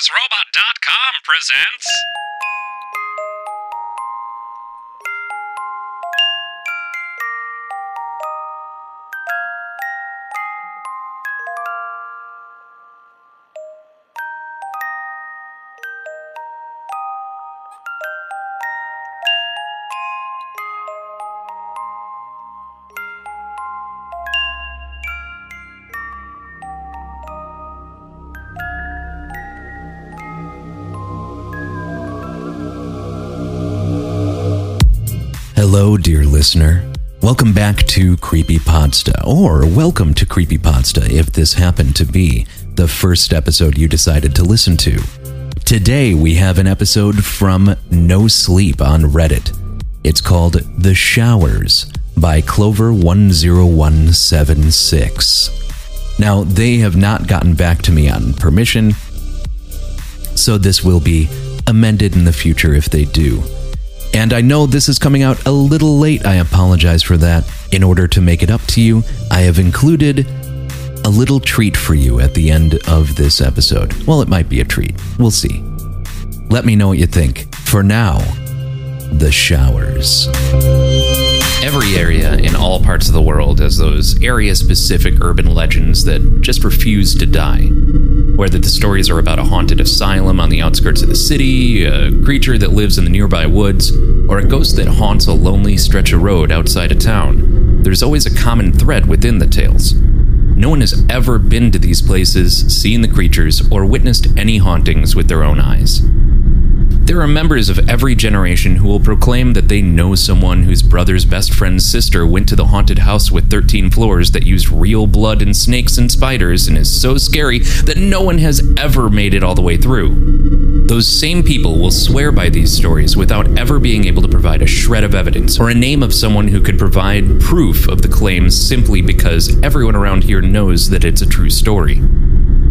TheSeriousRobot.com presents. Listener. Welcome back to Creepypodsta, or welcome to Creepypodsta if this happened to be the first episode you decided to listen to. Today we have an episode from No Sleep on Reddit. It's called The Showers by Clover10176. Now, they have not gotten back to me on permission, so this will be amended in the future if they do. And I know this is coming out a little late. I apologize for that. In order to make it up to you, I have included a little treat for you at the end of this episode. Well, it might be a treat. We'll see. Let me know what you think. For now, the showers. Every area in all parts of the world has those area specific urban legends that just refuse to die. Whether the stories are about a haunted asylum on the outskirts of the city, a creature that lives in the nearby woods, or a ghost that haunts a lonely stretch of road outside a town, there's always a common thread within the tales. No one has ever been to these places, seen the creatures, or witnessed any hauntings with their own eyes. There are members of every generation who will proclaim that they know someone whose brother's best friend's sister went to the haunted house with 13 floors that used real blood and snakes and spiders and is so scary that no one has ever made it all the way through. Those same people will swear by these stories without ever being able to provide a shred of evidence or a name of someone who could provide proof of the claims simply because everyone around here knows that it's a true story.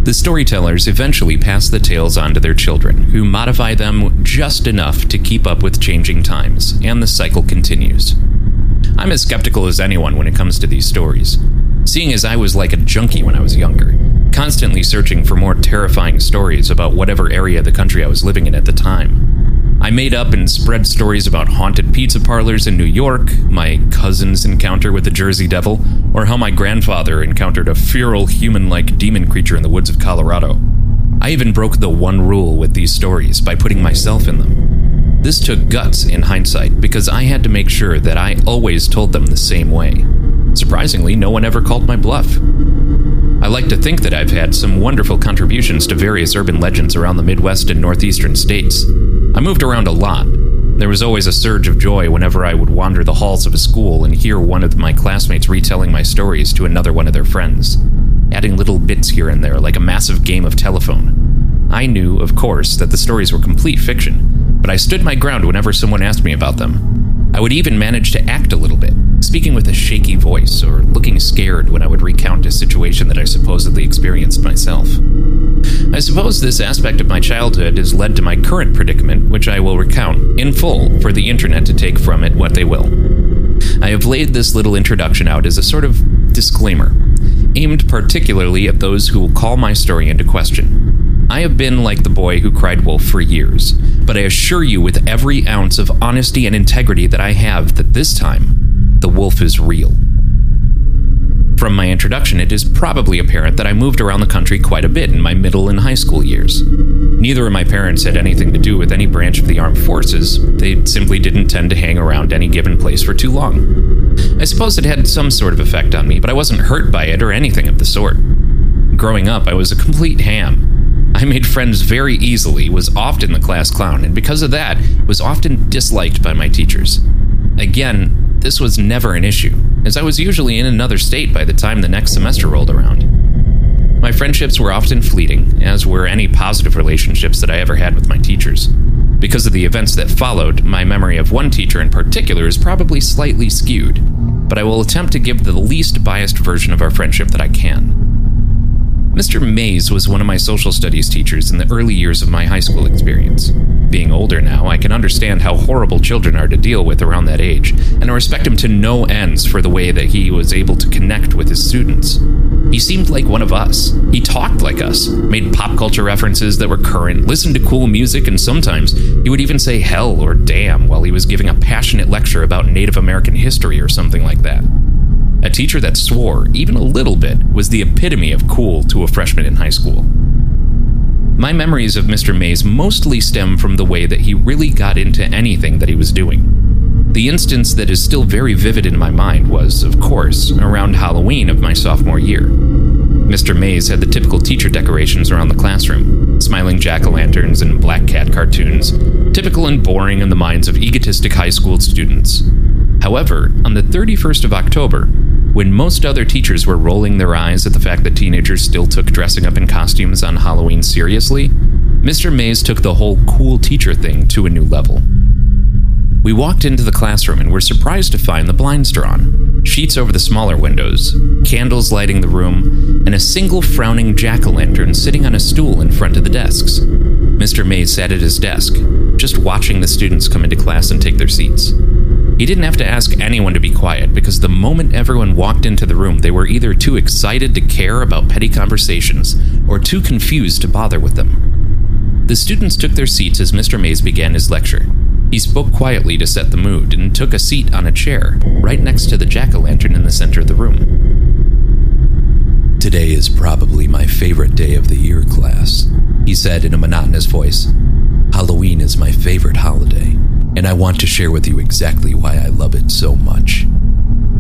The storytellers eventually pass the tales on to their children, who modify them just enough to keep up with changing times, and the cycle continues. I'm as skeptical as anyone when it comes to these stories, seeing as I was like a junkie when I was younger, constantly searching for more terrifying stories about whatever area of the country I was living in at the time. I made up and spread stories about haunted pizza parlors in New York, my cousin's encounter with the Jersey Devil, or how my grandfather encountered a feral human like demon creature in the woods of Colorado. I even broke the one rule with these stories by putting myself in them. This took guts in hindsight because I had to make sure that I always told them the same way. Surprisingly, no one ever called my bluff. I like to think that I've had some wonderful contributions to various urban legends around the Midwest and Northeastern states. I moved around a lot. There was always a surge of joy whenever I would wander the halls of a school and hear one of my classmates retelling my stories to another one of their friends, adding little bits here and there like a massive game of telephone. I knew, of course, that the stories were complete fiction, but I stood my ground whenever someone asked me about them. I would even manage to act a little bit, speaking with a shaky voice or looking scared when I would recount a situation that I supposedly experienced myself. I suppose this aspect of my childhood has led to my current predicament, which I will recount in full for the internet to take from it what they will. I have laid this little introduction out as a sort of disclaimer, aimed particularly at those who will call my story into question. I have been like the boy who cried wolf for years, but I assure you with every ounce of honesty and integrity that I have that this time, the wolf is real. From my introduction, it is probably apparent that I moved around the country quite a bit in my middle and high school years. Neither of my parents had anything to do with any branch of the armed forces, they simply didn't tend to hang around any given place for too long. I suppose it had some sort of effect on me, but I wasn't hurt by it or anything of the sort. Growing up, I was a complete ham. I made friends very easily, was often the class clown, and because of that, was often disliked by my teachers. Again, this was never an issue, as I was usually in another state by the time the next semester rolled around. My friendships were often fleeting, as were any positive relationships that I ever had with my teachers. Because of the events that followed, my memory of one teacher in particular is probably slightly skewed, but I will attempt to give the least biased version of our friendship that I can. Mr. Mays was one of my social studies teachers in the early years of my high school experience. Being older now, I can understand how horrible children are to deal with around that age, and I respect him to no ends for the way that he was able to connect with his students. He seemed like one of us. He talked like us, made pop culture references that were current, listened to cool music, and sometimes he would even say hell or damn while he was giving a passionate lecture about Native American history or something like that. A teacher that swore, even a little bit, was the epitome of cool to a freshman in high school. My memories of Mr. Mays mostly stem from the way that he really got into anything that he was doing. The instance that is still very vivid in my mind was, of course, around Halloween of my sophomore year. Mr. Mays had the typical teacher decorations around the classroom smiling jack o' lanterns and black cat cartoons, typical and boring in the minds of egotistic high school students. However, on the 31st of October, when most other teachers were rolling their eyes at the fact that teenagers still took dressing up in costumes on Halloween seriously, Mr. Mays took the whole cool teacher thing to a new level. We walked into the classroom and were surprised to find the blinds drawn, sheets over the smaller windows, candles lighting the room, and a single frowning jack o' lantern sitting on a stool in front of the desks. Mr. Mays sat at his desk, just watching the students come into class and take their seats. He didn't have to ask anyone to be quiet because the moment everyone walked into the room, they were either too excited to care about petty conversations or too confused to bother with them. The students took their seats as Mr. Mays began his lecture. He spoke quietly to set the mood and took a seat on a chair right next to the jack o' lantern in the center of the room. Today is probably my favorite day of the year, class, he said in a monotonous voice. Halloween is my favorite holiday and I want to share with you exactly why I love it so much.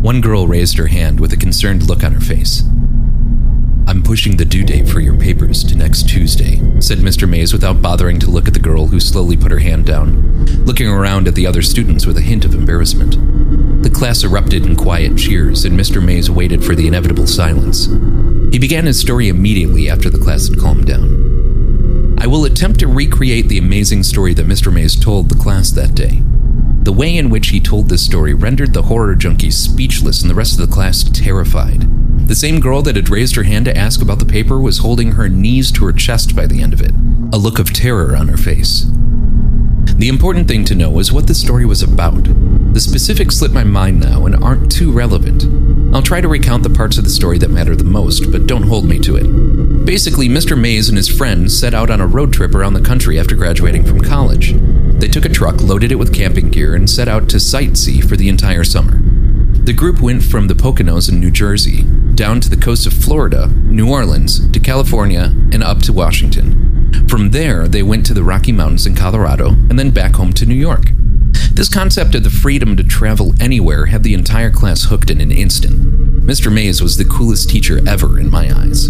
One girl raised her hand with a concerned look on her face. I'm pushing the due date for your papers to next Tuesday, said Mr. Mays without bothering to look at the girl who slowly put her hand down, looking around at the other students with a hint of embarrassment. The class erupted in quiet cheers, and Mr. Mays waited for the inevitable silence. He began his story immediately after the class had calmed down. I will attempt to recreate the amazing story that Mr. Mays told the class that day. The way in which he told this story rendered the horror junkies speechless and the rest of the class terrified. The same girl that had raised her hand to ask about the paper was holding her knees to her chest by the end of it, a look of terror on her face. The important thing to know was what the story was about. The specifics slip my mind now and aren't too relevant. I'll try to recount the parts of the story that matter the most, but don't hold me to it. Basically, Mr. Mays and his friends set out on a road trip around the country after graduating from college. They took a truck, loaded it with camping gear, and set out to sightsee for the entire summer. The group went from the Poconos in New Jersey, down to the coast of Florida, New Orleans, to California, and up to Washington. From there, they went to the Rocky Mountains in Colorado, and then back home to New York. This concept of the freedom to travel anywhere had the entire class hooked in an instant. Mr. Mays was the coolest teacher ever in my eyes.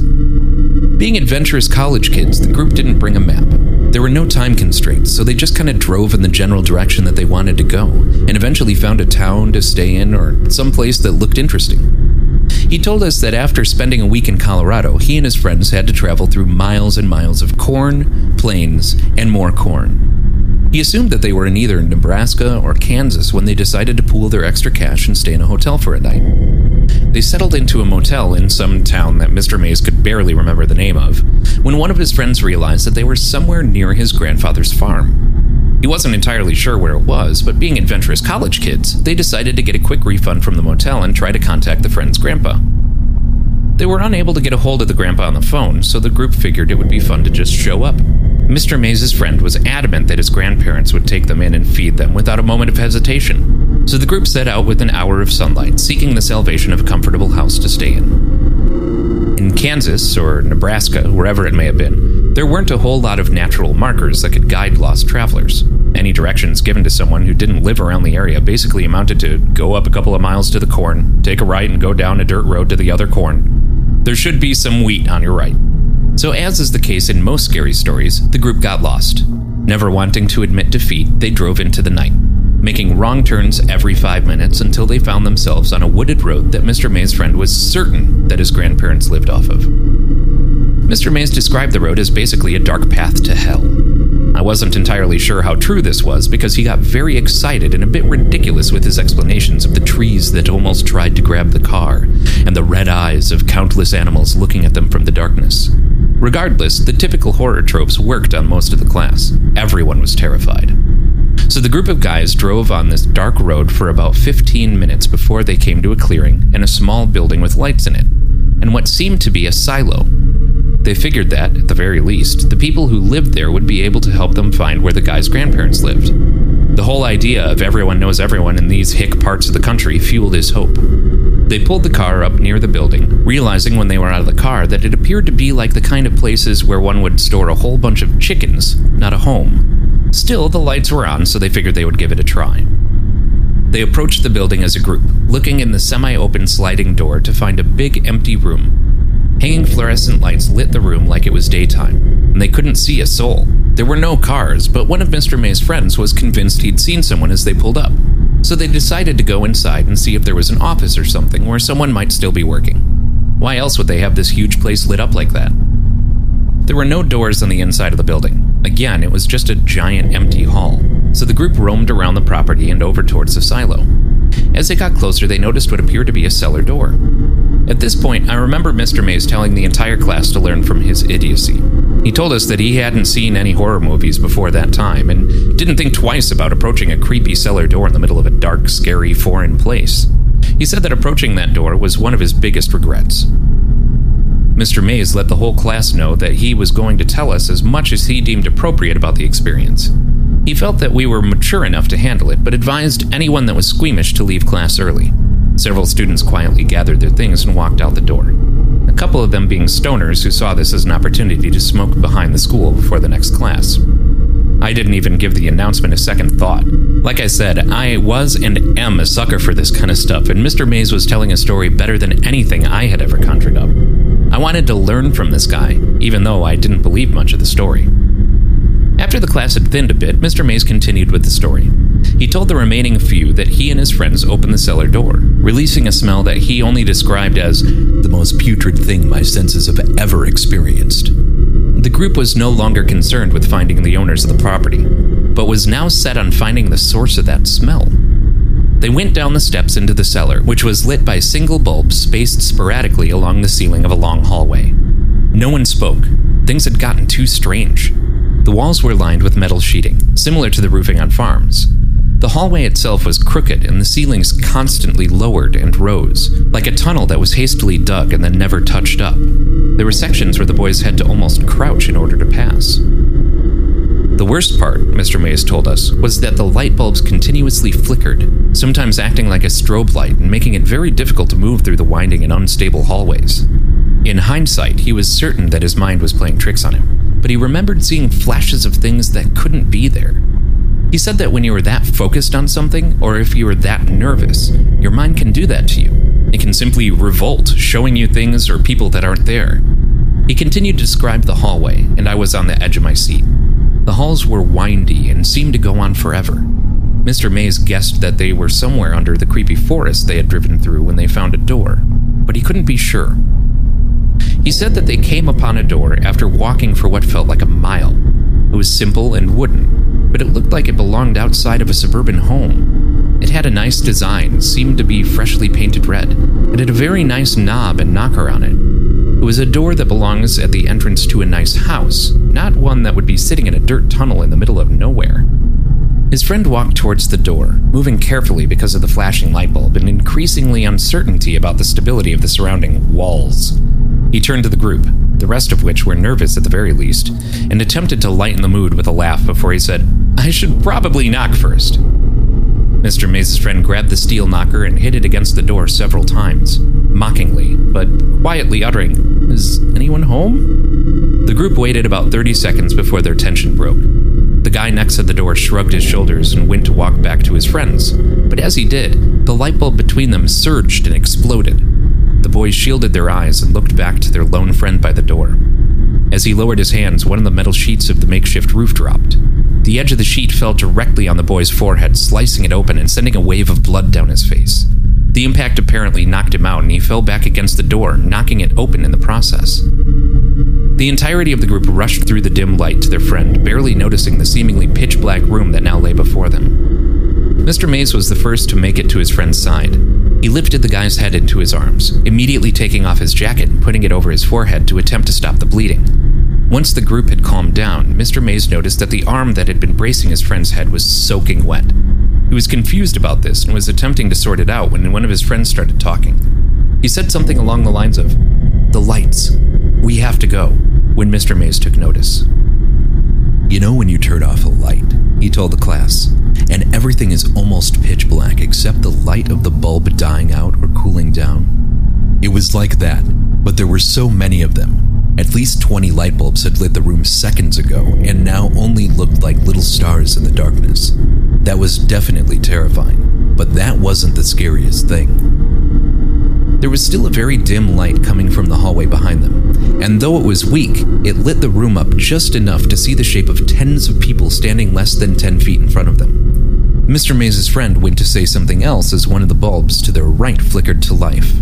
Being adventurous college kids, the group didn't bring a map. There were no time constraints, so they just kind of drove in the general direction that they wanted to go, and eventually found a town to stay in or some place that looked interesting. He told us that after spending a week in Colorado, he and his friends had to travel through miles and miles of corn, plains, and more corn. He assumed that they were in either Nebraska or Kansas when they decided to pool their extra cash and stay in a hotel for a night. They settled into a motel in some town that Mr. Mays could barely remember the name of, when one of his friends realized that they were somewhere near his grandfather's farm. He wasn't entirely sure where it was, but being adventurous college kids, they decided to get a quick refund from the motel and try to contact the friend's grandpa. They were unable to get a hold of the grandpa on the phone, so the group figured it would be fun to just show up. Mr. Mays' friend was adamant that his grandparents would take them in and feed them without a moment of hesitation. So the group set out with an hour of sunlight, seeking the salvation of a comfortable house to stay in. In Kansas, or Nebraska, wherever it may have been, there weren't a whole lot of natural markers that could guide lost travelers. Any directions given to someone who didn't live around the area basically amounted to go up a couple of miles to the corn, take a right, and go down a dirt road to the other corn. There should be some wheat on your right. So, as is the case in most scary stories, the group got lost. Never wanting to admit defeat, they drove into the night, making wrong turns every five minutes until they found themselves on a wooded road that Mr. May's friend was certain that his grandparents lived off of. Mr. Mays described the road as basically a dark path to hell. I wasn't entirely sure how true this was because he got very excited and a bit ridiculous with his explanations of the trees that almost tried to grab the car and the red eyes of countless animals looking at them from the darkness. Regardless, the typical horror tropes worked on most of the class. Everyone was terrified. So the group of guys drove on this dark road for about 15 minutes before they came to a clearing and a small building with lights in it. and what seemed to be a silo. They figured that, at the very least, the people who lived there would be able to help them find where the guy's grandparents lived. The whole idea of everyone knows everyone in these hick parts of the country fueled his hope. They pulled the car up near the building, realizing when they were out of the car that it appeared to be like the kind of places where one would store a whole bunch of chickens, not a home. Still, the lights were on, so they figured they would give it a try. They approached the building as a group, looking in the semi open sliding door to find a big empty room. Hanging fluorescent lights lit the room like it was daytime, and they couldn't see a soul. There were no cars, but one of Mr. May's friends was convinced he'd seen someone as they pulled up. So they decided to go inside and see if there was an office or something where someone might still be working. Why else would they have this huge place lit up like that? There were no doors on the inside of the building. Again, it was just a giant empty hall. So the group roamed around the property and over towards the silo. As they got closer, they noticed what appeared to be a cellar door. At this point, I remember Mr. Mays telling the entire class to learn from his idiocy. He told us that he hadn't seen any horror movies before that time and didn't think twice about approaching a creepy cellar door in the middle of a dark, scary, foreign place. He said that approaching that door was one of his biggest regrets. Mr. Mays let the whole class know that he was going to tell us as much as he deemed appropriate about the experience. He felt that we were mature enough to handle it, but advised anyone that was squeamish to leave class early. Several students quietly gathered their things and walked out the door. A couple of them being stoners who saw this as an opportunity to smoke behind the school before the next class. I didn't even give the announcement a second thought. Like I said, I was and am a sucker for this kind of stuff, and Mr. Mays was telling a story better than anything I had ever conjured up. I wanted to learn from this guy, even though I didn't believe much of the story. After the class had thinned a bit, Mr. Mays continued with the story. He told the remaining few that he and his friends opened the cellar door, releasing a smell that he only described as the most putrid thing my senses have ever experienced. The group was no longer concerned with finding the owners of the property, but was now set on finding the source of that smell. They went down the steps into the cellar, which was lit by single bulbs spaced sporadically along the ceiling of a long hallway. No one spoke. Things had gotten too strange. The walls were lined with metal sheeting, similar to the roofing on farms. The hallway itself was crooked, and the ceilings constantly lowered and rose, like a tunnel that was hastily dug and then never touched up. There were sections where the boys had to almost crouch in order to pass. The worst part, Mr. Mays told us, was that the light bulbs continuously flickered, sometimes acting like a strobe light and making it very difficult to move through the winding and unstable hallways. In hindsight, he was certain that his mind was playing tricks on him but he remembered seeing flashes of things that couldn't be there. He said that when you were that focused on something, or if you were that nervous, your mind can do that to you. It can simply revolt, showing you things or people that aren't there. He continued to describe the hallway, and I was on the edge of my seat. The halls were windy and seemed to go on forever. Mr. Mays guessed that they were somewhere under the creepy forest they had driven through when they found a door, but he couldn't be sure. He said that they came upon a door after walking for what felt like a mile. It was simple and wooden, but it looked like it belonged outside of a suburban home. It had a nice design, seemed to be freshly painted red, and had a very nice knob and knocker on it. It was a door that belongs at the entrance to a nice house, not one that would be sitting in a dirt tunnel in the middle of nowhere. His friend walked towards the door, moving carefully because of the flashing light bulb and increasingly uncertainty about the stability of the surrounding walls. He turned to the group, the rest of which were nervous at the very least, and attempted to lighten the mood with a laugh before he said, I should probably knock first. Mr. Mays' friend grabbed the steel knocker and hit it against the door several times, mockingly, but quietly uttering, Is anyone home? The group waited about 30 seconds before their tension broke. The guy next to the door shrugged his shoulders and went to walk back to his friends, but as he did, the light bulb between them surged and exploded. The boys shielded their eyes and looked back to their lone friend by the door. As he lowered his hands, one of the metal sheets of the makeshift roof dropped. The edge of the sheet fell directly on the boy's forehead, slicing it open and sending a wave of blood down his face. The impact apparently knocked him out, and he fell back against the door, knocking it open in the process. The entirety of the group rushed through the dim light to their friend, barely noticing the seemingly pitch black room that now lay before them. Mr. Mays was the first to make it to his friend's side. He lifted the guy's head into his arms, immediately taking off his jacket and putting it over his forehead to attempt to stop the bleeding. Once the group had calmed down, Mr. Mays noticed that the arm that had been bracing his friend's head was soaking wet. He was confused about this and was attempting to sort it out when one of his friends started talking. He said something along the lines of, The lights. We have to go, when Mr. Mays took notice. You know when you turn off a light, he told the class, and everything is almost pitch black except the light of the bulb dying out or cooling down? It was like that, but there were so many of them. At least 20 light bulbs had lit the room seconds ago and now only looked like little stars in the darkness. That was definitely terrifying, but that wasn't the scariest thing. There was still a very dim light coming from the hallway behind them, and though it was weak, it lit the room up just enough to see the shape of tens of people standing less than 10 feet in front of them. Mr. Mays' friend went to say something else as one of the bulbs to their right flickered to life.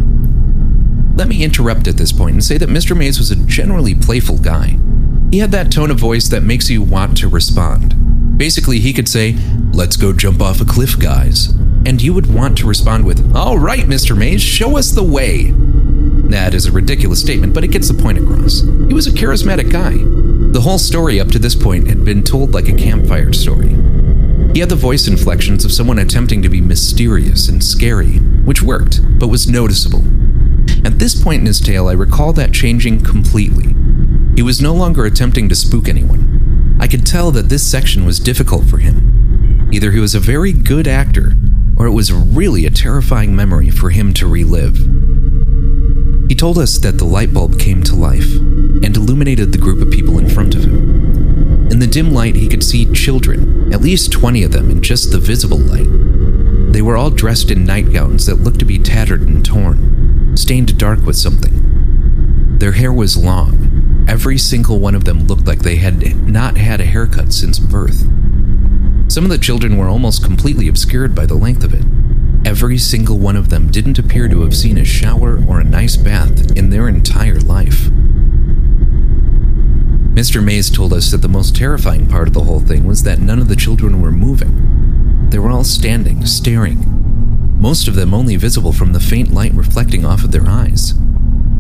Let me interrupt at this point and say that Mr. Mays was a generally playful guy. He had that tone of voice that makes you want to respond. Basically, he could say, Let's go jump off a cliff, guys. And you would want to respond with, All right, Mr. Mays, show us the way. That is a ridiculous statement, but it gets the point across. He was a charismatic guy. The whole story up to this point had been told like a campfire story. He had the voice inflections of someone attempting to be mysterious and scary, which worked, but was noticeable. At this point in his tale, I recall that changing completely. He was no longer attempting to spook anyone. I could tell that this section was difficult for him. Either he was a very good actor, or it was really a terrifying memory for him to relive. He told us that the light bulb came to life and illuminated the group of people in front of him. In the dim light, he could see children, at least 20 of them in just the visible light. They were all dressed in nightgowns that looked to be tattered and torn, stained dark with something. Their hair was long. Every single one of them looked like they had not had a haircut since birth. Some of the children were almost completely obscured by the length of it. Every single one of them didn't appear to have seen a shower or a nice bath in their entire life. Mr. Mays told us that the most terrifying part of the whole thing was that none of the children were moving. They were all standing, staring, most of them only visible from the faint light reflecting off of their eyes.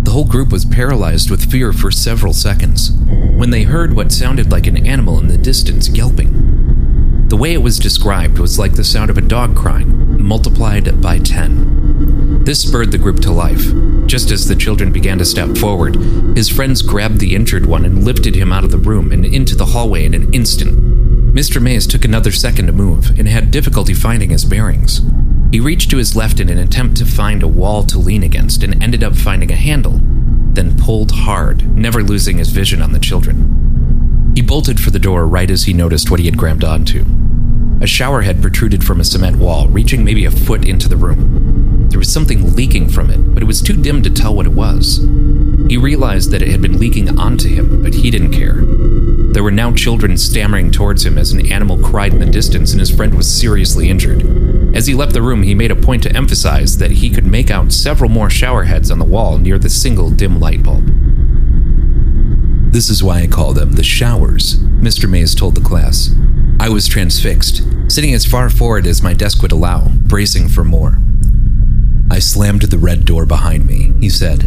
The whole group was paralyzed with fear for several seconds when they heard what sounded like an animal in the distance yelping. The way it was described was like the sound of a dog crying, multiplied by 10. This spurred the group to life. Just as the children began to step forward, his friends grabbed the injured one and lifted him out of the room and into the hallway in an instant. Mr. Mays took another second to move and had difficulty finding his bearings. He reached to his left in an attempt to find a wall to lean against and ended up finding a handle, then pulled hard, never losing his vision on the children. He bolted for the door right as he noticed what he had grabbed onto. A shower head protruded from a cement wall, reaching maybe a foot into the room. There was something leaking from it, but it was too dim to tell what it was. He realized that it had been leaking onto him, but he didn't care. There were now children stammering towards him as an animal cried in the distance, and his friend was seriously injured. As he left the room, he made a point to emphasize that he could make out several more shower heads on the wall near the single dim light bulb. This is why I call them the showers, Mr. Mays told the class. I was transfixed, sitting as far forward as my desk would allow, bracing for more. I slammed the red door behind me, he said,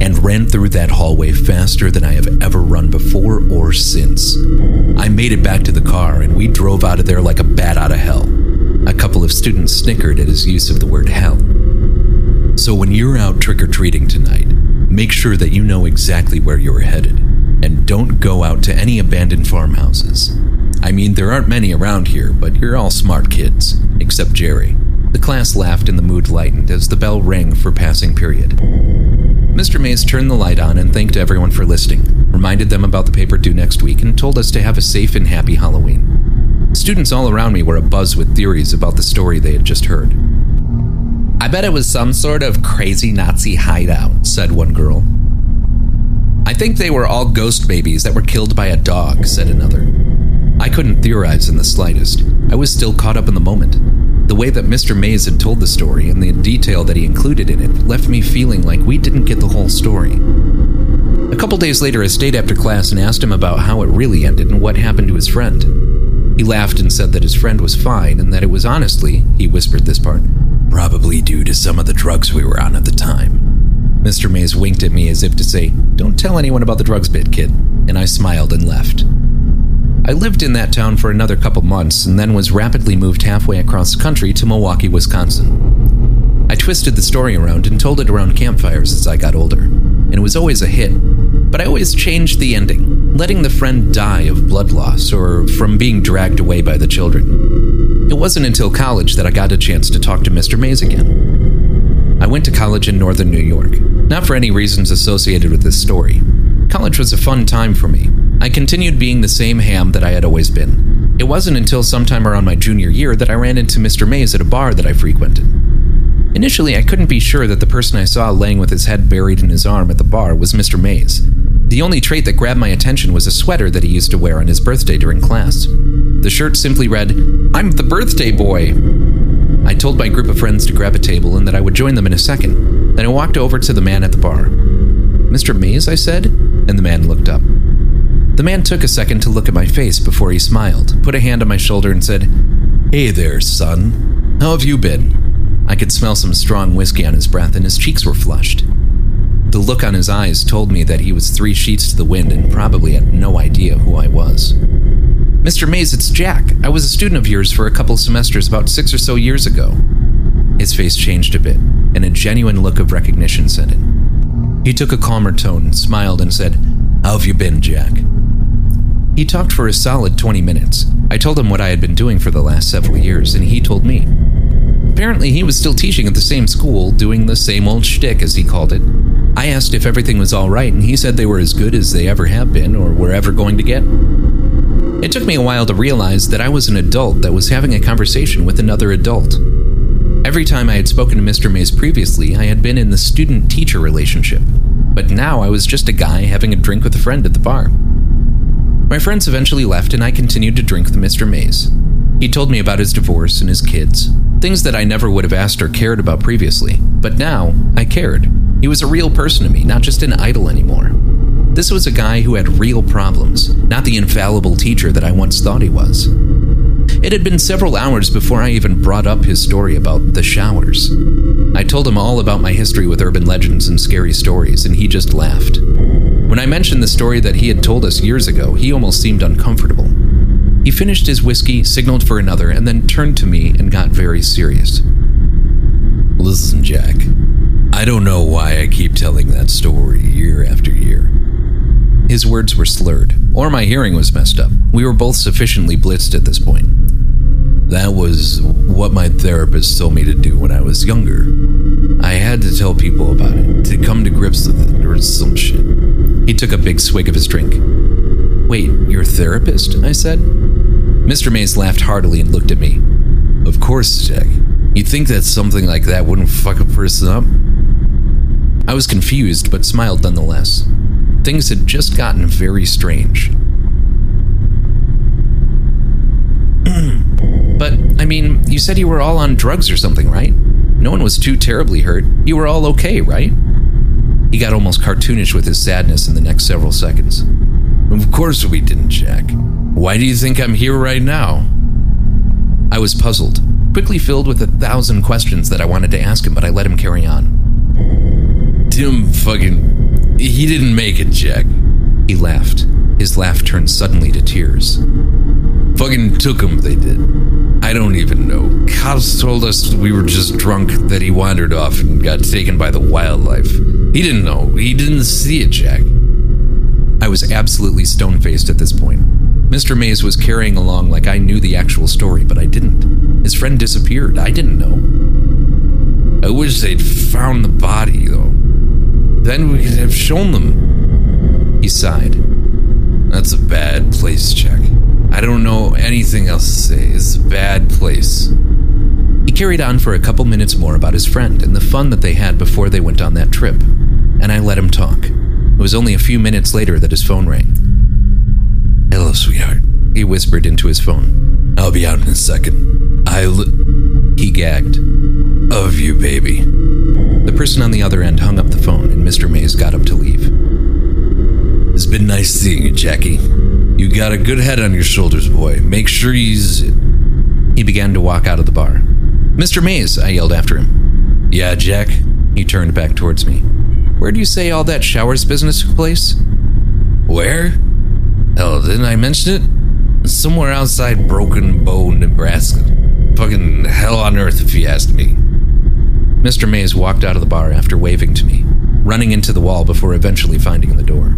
and ran through that hallway faster than I have ever run before or since. I made it back to the car and we drove out of there like a bat out of hell. A couple of students snickered at his use of the word hell. So when you're out trick or treating tonight, make sure that you know exactly where you're headed and don't go out to any abandoned farmhouses. I mean, there aren't many around here, but you're all smart kids, except Jerry. The class laughed and the mood lightened as the bell rang for passing period. Mr. Mays turned the light on and thanked everyone for listening, reminded them about the paper due next week, and told us to have a safe and happy Halloween. Students all around me were abuzz with theories about the story they had just heard. I bet it was some sort of crazy Nazi hideout, said one girl. I think they were all ghost babies that were killed by a dog, said another. I couldn't theorize in the slightest. I was still caught up in the moment. The way that Mr. Mays had told the story and the detail that he included in it left me feeling like we didn't get the whole story. A couple days later, I stayed after class and asked him about how it really ended and what happened to his friend. He laughed and said that his friend was fine and that it was honestly, he whispered this part, probably due to some of the drugs we were on at the time. Mr. Mays winked at me as if to say, Don't tell anyone about the drugs bit, kid, and I smiled and left. I lived in that town for another couple months and then was rapidly moved halfway across the country to Milwaukee, Wisconsin. I twisted the story around and told it around campfires as I got older, and it was always a hit. But I always changed the ending, letting the friend die of blood loss or from being dragged away by the children. It wasn't until college that I got a chance to talk to Mr. Mays again. I went to college in northern New York, not for any reasons associated with this story. College was a fun time for me. I continued being the same ham that I had always been. It wasn't until sometime around my junior year that I ran into Mr. Mays at a bar that I frequented. Initially, I couldn't be sure that the person I saw laying with his head buried in his arm at the bar was Mr. Mays. The only trait that grabbed my attention was a sweater that he used to wear on his birthday during class. The shirt simply read, I'm the birthday boy. I told my group of friends to grab a table and that I would join them in a second. Then I walked over to the man at the bar. Mr. Mays, I said, and the man looked up. The man took a second to look at my face before he smiled, put a hand on my shoulder, and said, Hey there, son. How have you been? I could smell some strong whiskey on his breath, and his cheeks were flushed. The look on his eyes told me that he was three sheets to the wind and probably had no idea who I was. Mr. Mays, it's Jack. I was a student of yours for a couple semesters about six or so years ago. His face changed a bit, and a genuine look of recognition set in. He took a calmer tone, smiled, and said, How have you been, Jack? He talked for a solid 20 minutes. I told him what I had been doing for the last several years, and he told me. Apparently, he was still teaching at the same school, doing the same old shtick, as he called it. I asked if everything was all right, and he said they were as good as they ever have been or were ever going to get. It took me a while to realize that I was an adult that was having a conversation with another adult. Every time I had spoken to Mr. Mays previously, I had been in the student teacher relationship, but now I was just a guy having a drink with a friend at the bar. My friends eventually left, and I continued to drink with Mr. Mays. He told me about his divorce and his kids, things that I never would have asked or cared about previously, but now I cared. He was a real person to me, not just an idol anymore. This was a guy who had real problems, not the infallible teacher that I once thought he was. It had been several hours before I even brought up his story about the showers. I told him all about my history with urban legends and scary stories, and he just laughed. When I mentioned the story that he had told us years ago, he almost seemed uncomfortable. He finished his whiskey, signaled for another, and then turned to me and got very serious. Listen, Jack. I don't know why I keep telling that story year after year. His words were slurred, or my hearing was messed up. We were both sufficiently blitzed at this point. That was what my therapist told me to do when I was younger. I had to tell people about it, to come to grips with it, or some shit. He took a big swig of his drink. Wait, your therapist? I said. Mr. Mays laughed heartily and looked at me. Of course, Jack. You'd think that something like that wouldn't fuck a person up? I was confused, but smiled nonetheless. Things had just gotten very strange. but, I mean, you said you were all on drugs or something, right? No one was too terribly hurt. You were all okay, right? He got almost cartoonish with his sadness in the next several seconds. Of course we didn't, Jack. Why do you think I'm here right now? I was puzzled, quickly filled with a thousand questions that I wanted to ask him, but I let him carry on. Tim fucking. He didn't make it, Jack. He laughed. His laugh turned suddenly to tears. Fucking took him, they did. I don't even know. Cops told us we were just drunk, that he wandered off and got taken by the wildlife. He didn't know. He didn't see it, Jack. I was absolutely stone faced at this point. Mr. Mays was carrying along like I knew the actual story, but I didn't. His friend disappeared. I didn't know. I wish they'd found the body, though. Then we could have shown them. He sighed. That's a bad place, Jack. I don't know anything else to say. It's a bad place. He carried on for a couple minutes more about his friend and the fun that they had before they went on that trip, and I let him talk. It was only a few minutes later that his phone rang. Hello, sweetheart, he whispered into his phone. I'll be out in a second. I will He gagged. Of you, baby. The person on the other end hung up the phone, and Mr. Mays got up to leave. It's been nice seeing you, Jackie. You got a good head on your shoulders, boy. Make sure you use it. He began to walk out of the bar. Mr. Mays, I yelled after him. Yeah, Jack? He turned back towards me. Where do you say all that showers business took place? Where? Hell, didn't I mention it? Somewhere outside Broken Bow, Nebraska. Fucking hell on earth, if you ask me. Mr. Mays walked out of the bar after waving to me. running into the wall before eventually finding the door.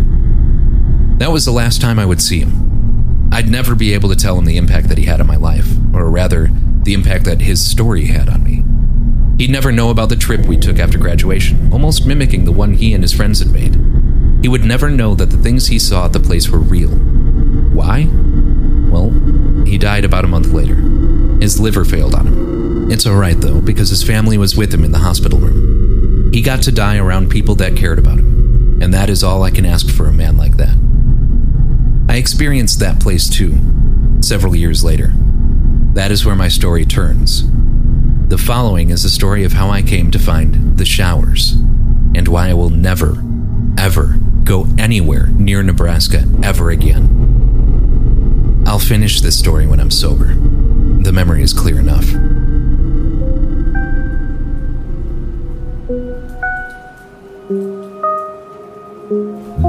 That was the last time I would see him. I'd never be able to tell him the impact that he had on my life, or rather, the impact that his story had on me. He'd never know about the trip we took after graduation, almost mimicking the one he and his friends had made. He would never know that the things he saw at the place were real. Why? Well, he died about a month later. His liver failed on him. It's alright though, because his family was with him in the hospital room. He got to die around people that cared about him, and that is all I can ask for a man like that. I experienced that place too, several years later. That is where my story turns. The following is a story of how I came to find the showers, and why I will never, ever go anywhere near Nebraska ever again. I'll finish this story when I'm sober. The memory is clear enough.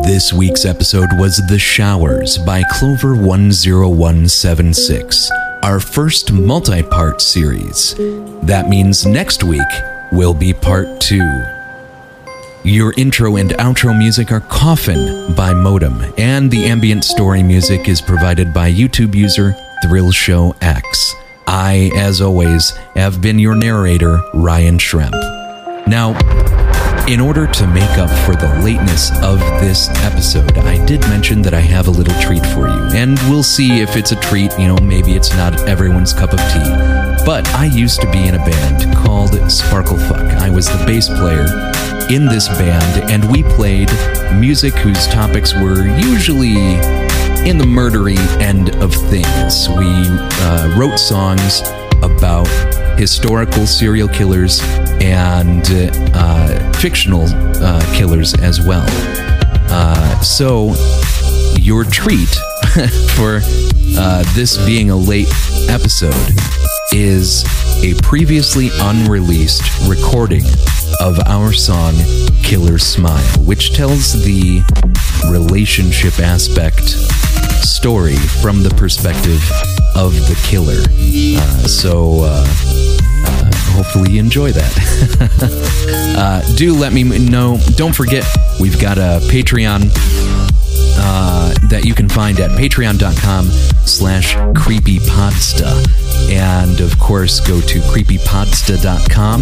This week's episode was The Showers by Clover10176, our first multi part series. That means next week will be part two. Your intro and outro music are Coffin by Modem, and the ambient story music is provided by YouTube user Thrill Show X. I, as always, have been your narrator, Ryan Schremp. Now, in order to make up for the lateness of this episode, I did mention that I have a little treat for you, and we'll see if it's a treat. You know, maybe it's not everyone's cup of tea. But I used to be in a band called Sparklefuck. I was the bass player in this band, and we played music whose topics were usually in the murdery end of things. We uh, wrote songs about historical serial killers and uh, fictional uh, killers as well. Uh, so, your treat for uh, this being a late episode is a previously unreleased recording of our song Killer Smile, which tells the relationship aspect story from the perspective of the killer. Uh, so, uh, uh, hopefully, you enjoy that. uh, do let me know. Don't forget, we've got a Patreon uh, that you can find at patreon.com slash creepypodsta. And of course, go to creepypodsta.com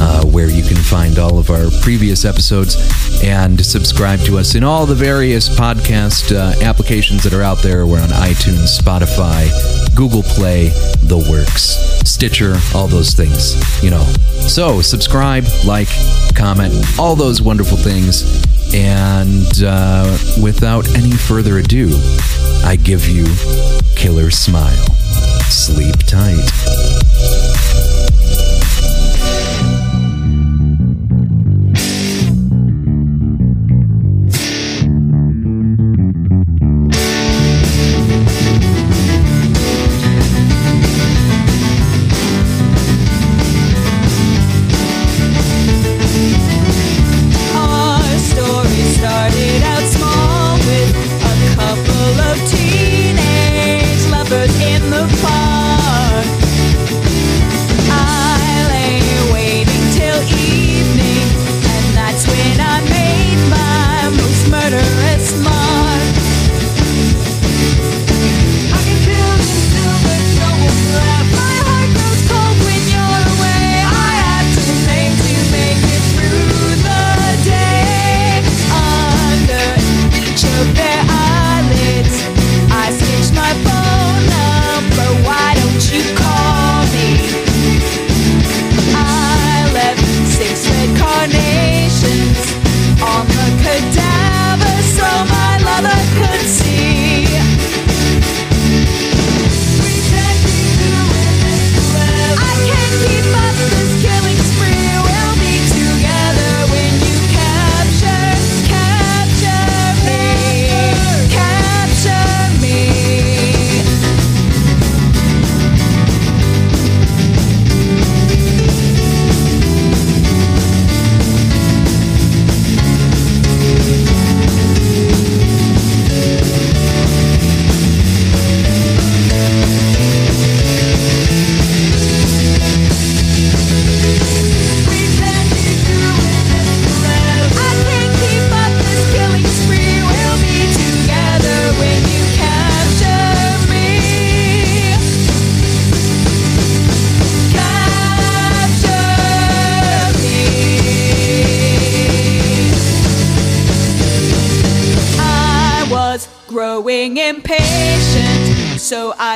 uh, where you can find all of our previous episodes and subscribe to us in all the various podcast uh, applications that are out there. We're on iTunes, Spotify, Google Play, The Works, Stitcher, all those things, you know. So subscribe, like, comment, all those wonderful things. And uh, without any further ado, I give you Killer Smile. Sleep tight.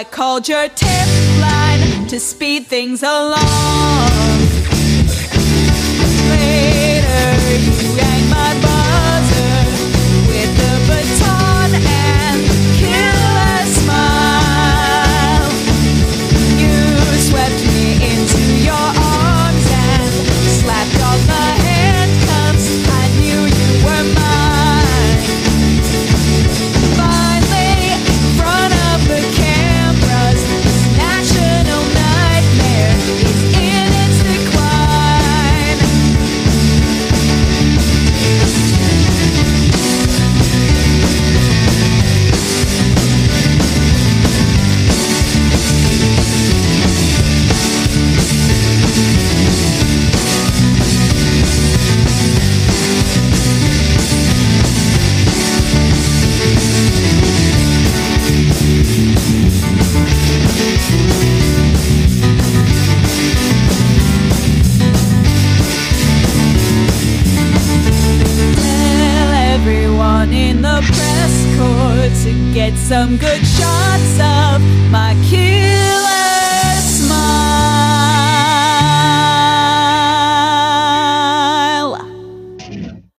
I called your tip line to speed things along. Later, you rang my